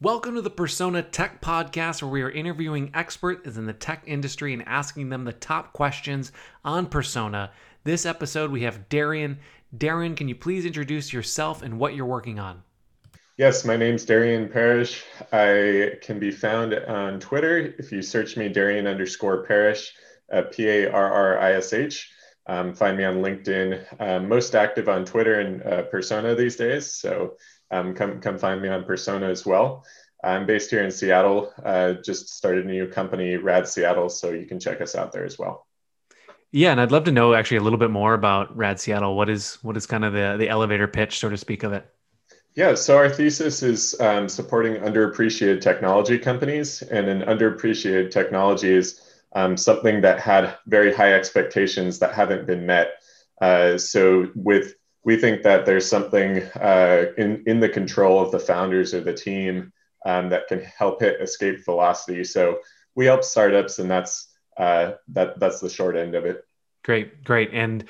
Welcome to the Persona Tech Podcast, where we are interviewing experts in the tech industry and asking them the top questions on Persona. This episode, we have Darian. Darian, can you please introduce yourself and what you're working on? Yes, my name's Darian Parrish. I can be found on Twitter if you search me, Darian underscore Parrish, uh, P A R R I S H. Um, find me on LinkedIn. I'm most active on Twitter and uh, Persona these days. So um, come come find me on Persona as well. I'm based here in Seattle. Uh, just started a new company, Rad Seattle, so you can check us out there as well. Yeah, and I'd love to know actually a little bit more about Rad Seattle. What is what is kind of the the elevator pitch, so to speak, of it? Yeah, so our thesis is um, supporting underappreciated technology companies, and an underappreciated technology is um, something that had very high expectations that haven't been met. Uh, so with we think that there's something uh, in, in the control of the founders or the team um, that can help it escape velocity. So we help startups, and that's uh, that that's the short end of it. Great, great. And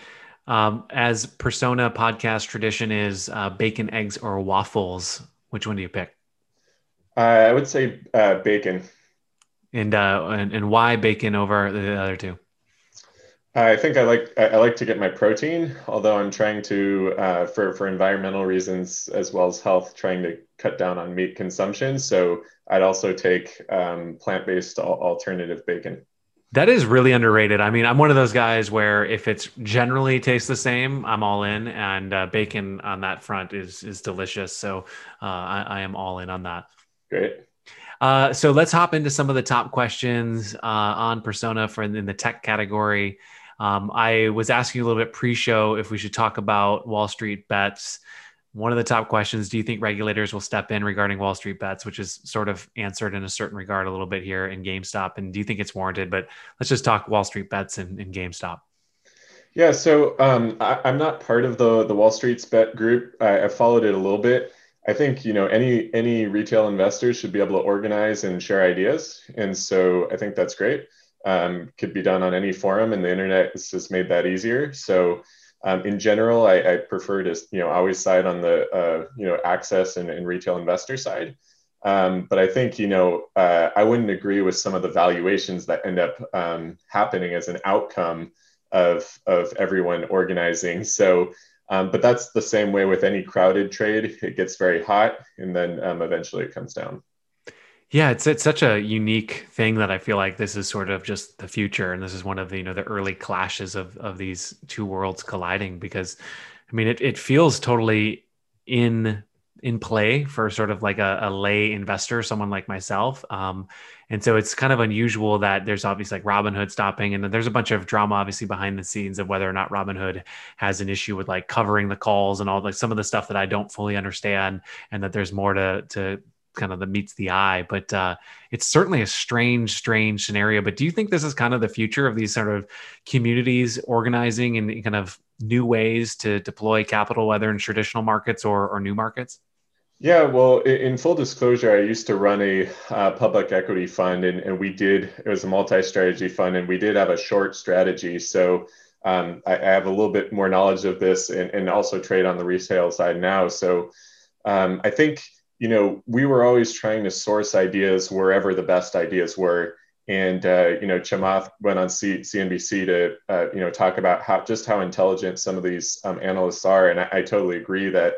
um, as Persona podcast tradition is, uh, bacon, eggs, or waffles. Which one do you pick? Uh, I would say uh, bacon. And, uh, and and why bacon over the other two? I think I like I like to get my protein, although I'm trying to uh, for for environmental reasons as well as health, trying to cut down on meat consumption. So I'd also take um, plant based alternative bacon. That is really underrated. I mean, I'm one of those guys where if it's generally tastes the same, I'm all in, and uh, bacon on that front is is delicious. So uh, I, I, am all in on that. Great. Uh, so let's hop into some of the top questions uh, on Persona for in the tech category. Um, I was asking a little bit pre-show if we should talk about Wall Street bets. One of the top questions: Do you think regulators will step in regarding Wall Street bets, which is sort of answered in a certain regard a little bit here in GameStop? And do you think it's warranted? But let's just talk Wall Street bets and, GameStop. Yeah, so um, I, am not part of the the Wall Street's bet group. I, I followed it a little bit. I think you know any any retail investors should be able to organize and share ideas, and so I think that's great um, could be done on any forum, and the internet has just made that easier. So, um, in general, I, I, prefer to you know always side on the uh, you know access and, and retail investor side. Um, but I think you know uh, I wouldn't agree with some of the valuations that end up um, happening as an outcome of of everyone organizing. So. Um, but that's the same way with any crowded trade. It gets very hot and then um, eventually it comes down. Yeah, it's it's such a unique thing that I feel like this is sort of just the future, and this is one of the you know the early clashes of of these two worlds colliding. Because, I mean, it it feels totally in in play for sort of like a, a lay investor, someone like myself. Um, and so it's kind of unusual that there's obviously like Robinhood stopping, and then there's a bunch of drama obviously behind the scenes of whether or not Robinhood has an issue with like covering the calls and all like some of the stuff that I don't fully understand, and that there's more to to kind of the meets the eye but uh, it's certainly a strange strange scenario but do you think this is kind of the future of these sort of communities organizing in kind of new ways to deploy capital whether in traditional markets or, or new markets yeah, well, in full disclosure, I used to run a uh, public equity fund, and, and we did, it was a multi strategy fund, and we did have a short strategy. So um, I, I, have a little bit more knowledge of this and, and also trade on the retail side now. So um, I think you know, we were always trying to source ideas wherever the best ideas were. And uh, you know, Chamath went on C- CNBC to uh, you know talk about how just how intelligent some of these um, analysts are, and I, I totally agree that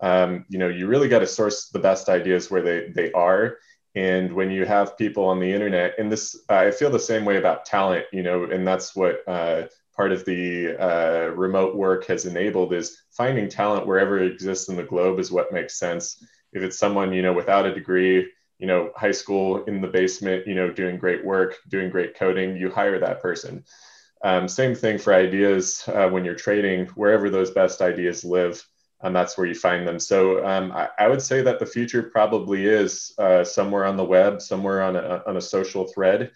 um, you know you really got to source the best ideas where they they are. And when you have people on the internet, and this I feel the same way about talent, you know, and that's what uh, part of the uh, remote work has enabled is finding talent wherever it exists in the globe is what makes sense if it's someone you know without a degree you know high school in the basement you know doing great work doing great coding you hire that person. Um, same thing for ideas uh, when you're trading wherever those best ideas live and that's where you find them. So um, I, I, would say that the future probably is uh, somewhere on the web somewhere on a, on a social thread.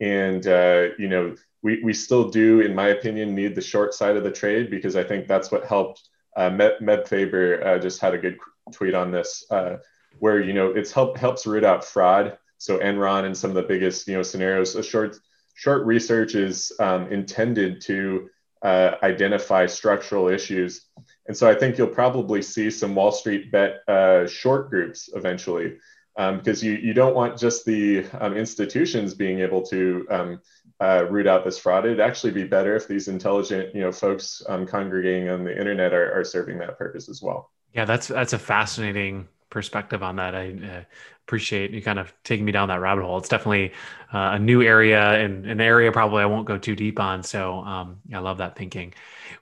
And uh, you know we, we still do in my opinion need the short side of the trade because i think that's what helped uh, Meb, Faber uh, just had a good tweet on this, uh, where you know it's help helps root out fraud. So Enron and some of the biggest you know scenarios. A short short research is um, intended to uh, identify structural issues, and so I think you'll probably see some Wall Street bet uh, short groups eventually. um, because you, you don't want just the um, institutions being able to um, uh, root out this fraud. It'd actually be better if these intelligent, you know, folks um, congregating on the internet are, are serving that purpose as well. Yeah, that's that's a fascinating perspective on that. I uh, appreciate you kind of taking me down that rabbit hole. It's definitely uh, a new area and an area probably I won't go too deep on. So um, I love that thinking.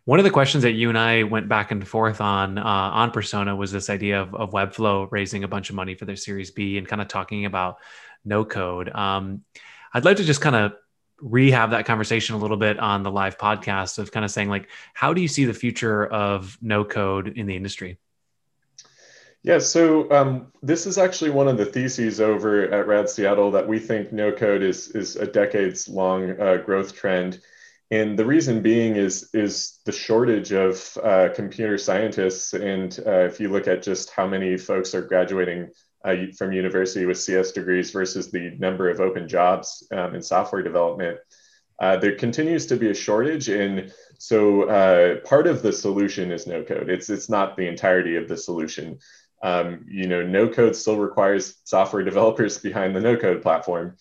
One of the questions that you and I went back and forth on uh, on Persona was this idea of, of Webflow raising a bunch of money for their Series B and kind of talking about no code. Um, I'd like to just kind of rehab that conversation a little bit on the live podcast of kind of saying like, how do you see the future of no code in the industry? Yeah, so um, this is actually one of the theses over at Rad Seattle that we think no code is is a decades long uh, growth trend, and the reason being is is the shortage of uh, computer scientists. And uh, if you look at just how many folks are graduating uh, from university with CS degrees versus the number of open jobs um, in software development, uh, there continues to be a shortage. And so uh, part of the solution is no code. It's it's not the entirety of the solution. Um, you know, no code still requires software developers behind the no code platform.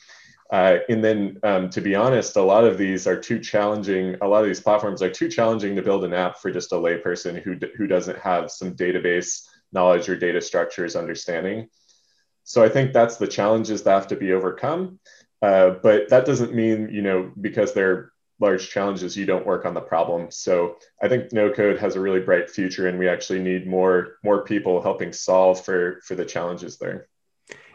Uh, and then, um, to be honest, a lot of these are too challenging. A lot of these platforms are too challenging to build an app for just a layperson who, who doesn't have some database knowledge or data structures understanding. So I think that's the challenges that have to be overcome. Uh, but that doesn't mean, you know, because they're large challenges, you don't work on the problem. So I think no code has a really bright future, and we actually need more more people helping solve for for the challenges there.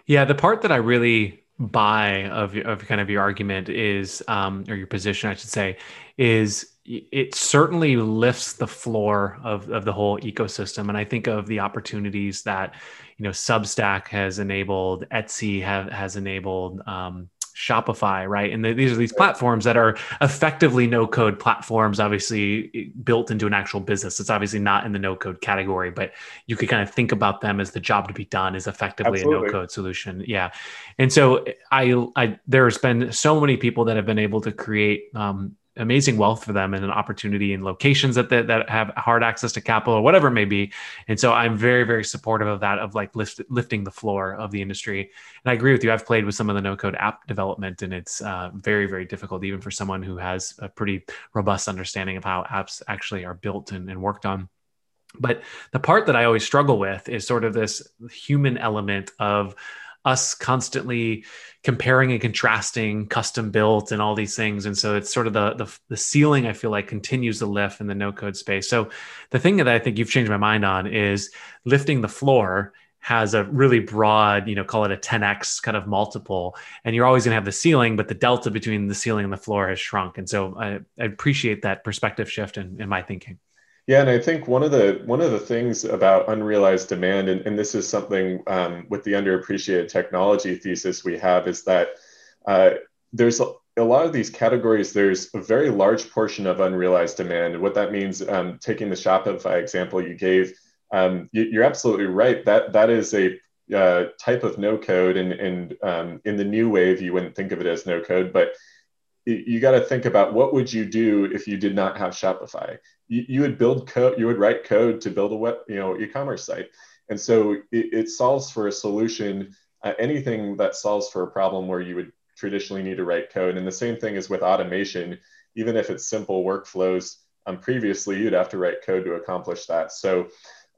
Yeah, the part that I really buy of of kind of your argument is, um, or your position, I should say, is it certainly lifts the floor of, of the whole ecosystem. And I think of the opportunities that, you know, Substack has enabled, Etsy have, has enabled, um, Shopify, right? And the, these are these platforms that are effectively no code platforms, obviously built into an actual business. It's obviously not in the no code category, but you could kind of think about them as the job to be done is effectively Absolutely. a no code solution. Yeah. And so I, I, there's been so many people that have been able to create um, amazing wealth for them and an opportunity in locations that, that that have hard access to capital or whatever it may be. And so I'm very very supportive of that of like lift, lifting the floor of the industry. And I agree with you. I've played with some of the no code app development, and it's uh, very very difficult even for someone who has a pretty robust understanding of how apps actually are built and, and worked on. But the part that I always struggle with is sort of this human element of us constantly comparing and contrasting custom built and all these things. And so it's sort of the, the the, ceiling i feel like continues to lift in the no code space. So the thing that i think you've changed my mind on is lifting the floor has a really broad you know call it a 10x kind of multiple and you're always going to have the ceiling but the delta between the ceiling and the floor has shrunk. And so i, I appreciate that perspective shift in, in my thinking yeah, and I think one of the one of the things about unrealized demand, and, and this is something um, with the underappreciated technology thesis we have, is that uh, there's a, a, lot of these categories. There's a very large portion of unrealized demand, and what that means, um, taking the Shopify example you gave, um, you, are absolutely right. That that is a uh, type of no code, and and um, in the new wave, you wouldn't think of it as no code, but you got to think about what would you do if you did not have Shopify? You, you, would build code, you would write code to build a web, you know, e-commerce site. And so it, it solves for a solution, uh, anything that solves for a problem where you would traditionally need to write code. And the same thing is with automation, even if it's simple workflows, um, previously you'd have to write code to accomplish that. So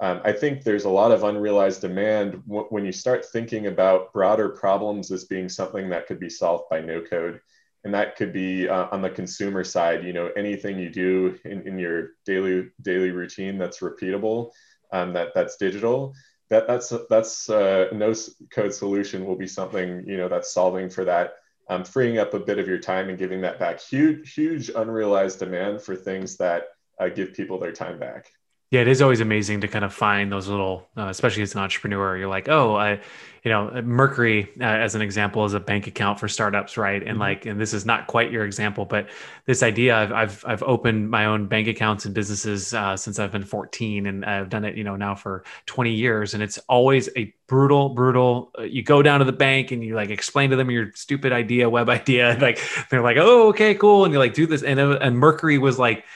um, I think there's a lot of unrealized demand when you start thinking about broader problems as being something that could be solved by no code and that could be uh, on the consumer side you know anything you do in, in your daily daily routine that's repeatable um, that that's digital that that's that's uh, no code solution will be something you know that's solving for that um, freeing up a bit of your time and giving that back. Huge huge unrealized demand for things that uh, give people their time back yeah, it is always amazing to kind of find those little, uh, especially as an entrepreneur. You're like, oh, I, you know, Mercury uh, as an example is a bank account for startups, right? And mm-hmm. like, and this is not quite your example, but this idea, I've I've, I've opened my own bank accounts and businesses uh, since I've been 14, and I've done it, you know, now for 20 years, and it's always a brutal, brutal. Uh, you go down to the bank and you like explain to them your stupid idea, web idea, and like they're like, oh, okay, cool, and you like do this, and and Mercury was like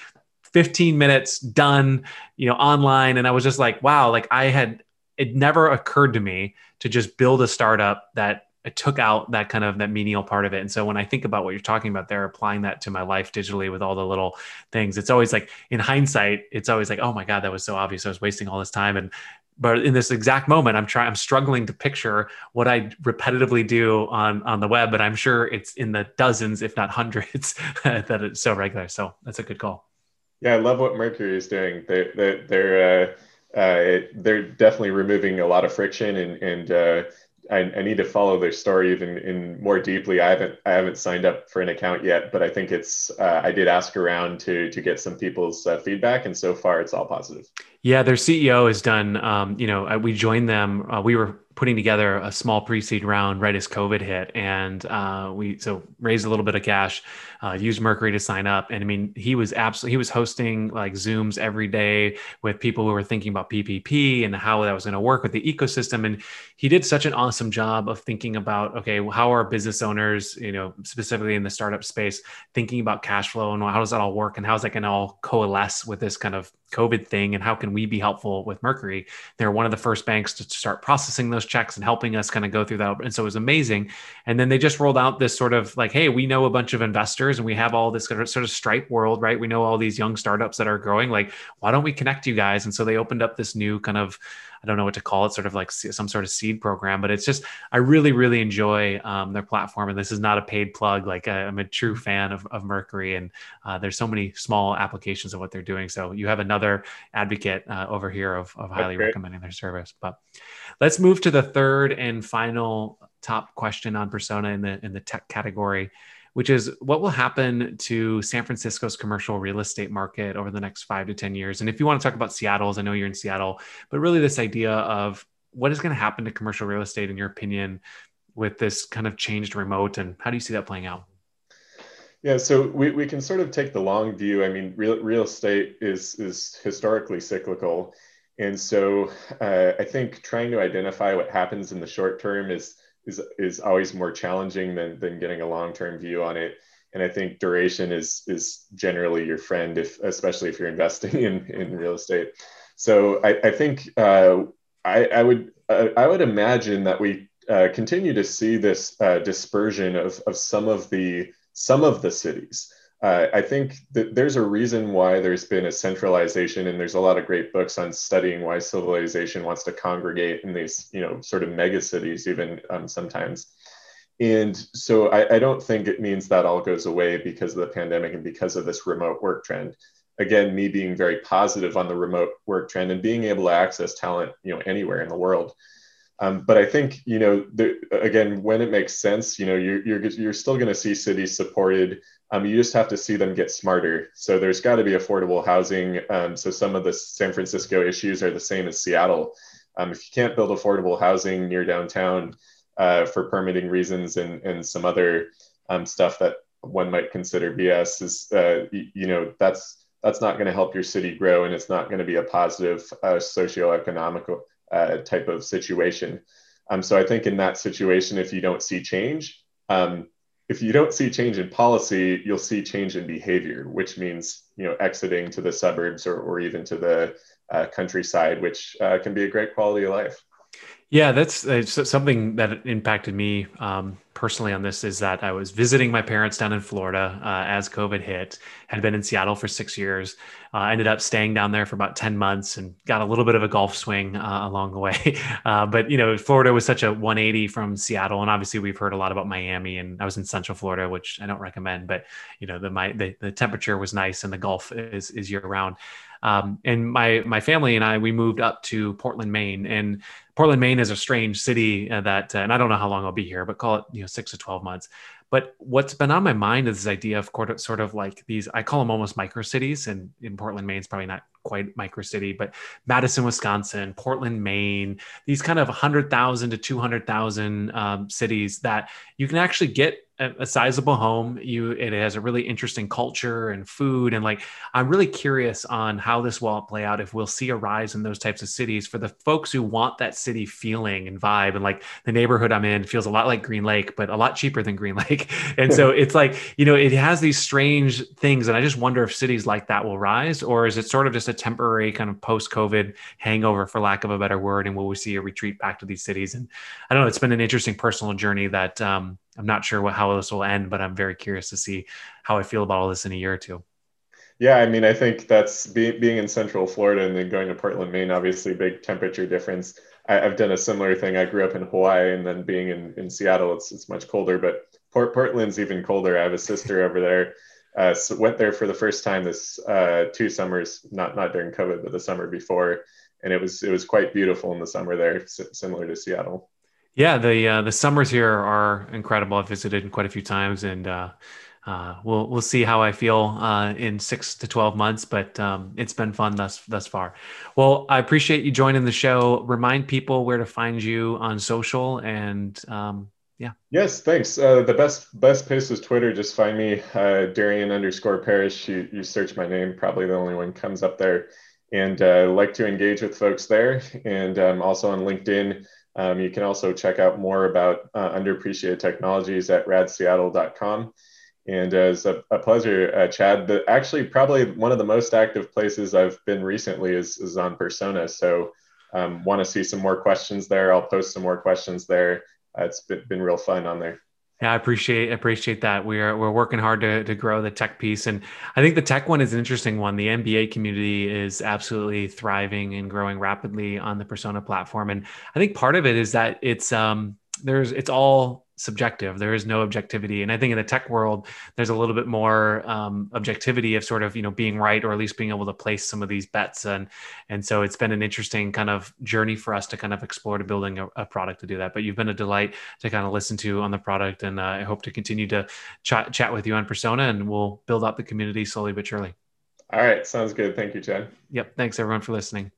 15 minutes done, you know, online. And I was just like, wow, like I had it never occurred to me to just build a startup that took out that kind of that menial part of it. And so when I think about what you're talking about there, applying that to my life digitally with all the little things, it's always like in hindsight, it's always like, oh my God, that was so obvious. I was wasting all this time. And but in this exact moment, I'm trying, I'm struggling to picture what I repetitively do on on the web, but I'm sure it's in the dozens, if not hundreds, that it's so regular. So that's a good call. Yeah, I love what Mercury is doing. They, they, they're uh, uh, they're definitely removing a lot of friction and and uh, I, I, need to follow their story even in more deeply. I haven't I haven't signed up for an account yet, but I think it's uh, I did ask around to to get some people's uh, feedback, and so far it's all positive. Yeah, their CEO has done. Um, you know, we joined them. Uh, we were putting together a small pre-seed round right as COVID hit, and uh, we so raised a little bit of cash, uh, used Mercury to sign up, and I mean he was absolutely he was hosting like Zooms every day with people who were thinking about PPP and how that was going to work with the ecosystem, and he did such an awesome job of thinking about okay how are business owners you know specifically in the startup space thinking about cash flow and how does that all work and how's that going to all coalesce with this kind of COVID thing and how can we be helpful with Mercury? They're one of the first banks to start processing those checks and helping us kind of go through that. And so it was amazing. And then they just rolled out this sort of like, hey, we know a bunch of investors and we have all this sort of Stripe world, right? We know all these young startups that are growing. Like, why don't we connect you guys? And so they opened up this new kind of I don't know what to call it, sort of like some sort of seed program. But it's just I really really enjoy um, their platform, and this is not a paid plug. Like I'm a true fan of, of Mercury, and uh, there's so many small applications of what they're doing. So you have another advocate uh, over here of, of highly recommending their service. But let's move to the third and final top question on persona in the in the tech category which is what will happen to San Francisco's commercial real estate market over the next five to 10 years? And if you want to talk about Seattle's, I know you're in Seattle, but really this idea of what is going to happen to commercial real estate, in your opinion, with this kind of changed remote, and how do you see that playing out? Yeah, so we, we can sort of take the long view. I mean, real, real estate is, is historically cyclical. And so uh, I think trying to identify what happens in the short term is is is always more challenging than than getting a long term view on it. And I think duration is is generally your friend, if especially if you're investing in in real estate. So I, I think uh, I, I would uh, I would imagine that we uh, continue to see this uh, dispersion of of some of the some of the cities uh, I think that there's a reason why there's been a centralization, and there's a lot of great books on studying why civilization wants to congregate in these, you know, sort of mega cities, even um, sometimes. And so I, I, don't think it means that all goes away because of the pandemic and because of this remote work trend. Again, me being very positive on the remote work trend and being able to access talent, you know, anywhere in the world. Um, but I think, you know, the, again, when it makes sense, you know, you're, you're, you're still going to see cities supported um, you just have to see them get smarter. So there's got to be affordable housing. Um, so some of the San Francisco issues are the same as Seattle. Um, if you can't build affordable housing near downtown uh, for permitting reasons and, and some other um, stuff that one might consider BS, is uh, you, know that's that's not going to help your city grow, and it's not going to be a positive uh, socioeconomic uh, type of situation. Um, so I think in that situation, if you don't see change, um, if you don't see change in policy, you'll see change in behavior, which means you know exiting to the suburbs or, or even to the uh, countryside, which uh, can be a great quality of life. Yeah, that's, that's something that impacted me um, personally on this is that I was visiting my parents down in Florida uh, as COVID hit, had been in Seattle for six years, uh, ended up staying down there for about 10 months and got a little bit of a golf swing uh, along the way. Uh, but, you know, Florida was such a 180 from Seattle. And obviously we've heard a lot about Miami and I was in central Florida, which I don't recommend, but, you know, the, my, the, the temperature was nice and the golf is, is year round. Um, and my my family and I we moved up to Portland, Maine, and Portland, Maine is a strange city uh, that, uh, and I don't know how long I'll be here, but call it you know six to twelve months. But what's been on my mind is this idea of sort of like these, I call them almost micro cities. And in Portland, Maine, it's probably not quite micro city, but Madison, Wisconsin, Portland, Maine, these kind of 100,000 to 200,000 um, cities that you can actually get a, a sizable home. You it has a really interesting culture and food, and like I'm really curious on how this will play out. If we'll see a rise in those types of cities for the folks who want that city feeling and vibe. And like the neighborhood I'm in feels a lot like Green Lake, but a lot cheaper than Green Lake. And so it's like, you know, it has these strange things. And I just wonder if cities like that will rise, or is it sort of just a temporary kind of post COVID hangover, for lack of a better word? And will we see a retreat back to these cities? And I don't know, it's been an interesting personal journey that um, I'm not sure what, how this will end, but I'm very curious to see how I feel about all this in a year or two. Yeah, I mean, I think that's be, being in Central Florida and then going to Portland, Maine, obviously big temperature difference. I, have done a similar thing. I grew up in Hawaii and then being in, in Seattle, it's, it's much colder, but Port, Portland's even colder. I have a sister over there. Uh, so went there for the first time this uh, two summers, not not during COVID, but the summer before, and it was it was quite beautiful in the summer there, similar to Seattle. Yeah, the uh, the summers here are incredible. I've visited quite a few times, and uh, uh, we'll we'll see how I feel uh, in six to twelve months, but um, it's been fun thus thus far. Well, I appreciate you joining the show. Remind people where to find you on social, and um, yeah. Yes, thanks. Uh, the best best place is Twitter. Just find me uh, Darian underscore Parrish. You you search my name, probably the only one comes up there. And uh, like to engage with folks there, and um, also on LinkedIn. Um, you can also check out more about underappreciated technologies at radseattle.com. And uh, it's a, a pleasure, uh, Chad. The, actually, probably one of the most active places I've been recently is, is on Persona. So, um, want to see some more questions there. I'll post some more questions there. Uh, it's been, been real fun on there. Yeah, I appreciate appreciate that. We are we're working hard to to grow the tech piece, and I think the tech one is an interesting one. The MBA community is absolutely thriving and growing rapidly on the Persona platform, and I think part of it is that it's um there's it's all subjective. There is no objectivity, and I think in the tech world, there's a little bit more um, objectivity of sort of you know being right or at least being able to place some of these bets. And and so it's been an interesting kind of journey for us to kind of explore to building a, a product to do that. But you've been a delight to kind of listen to on the product, and uh, I hope to continue to chat chat with you on Persona, and we'll build up the community slowly but surely. All right, sounds good. Thank you, Chad. Yep. Thanks everyone for listening.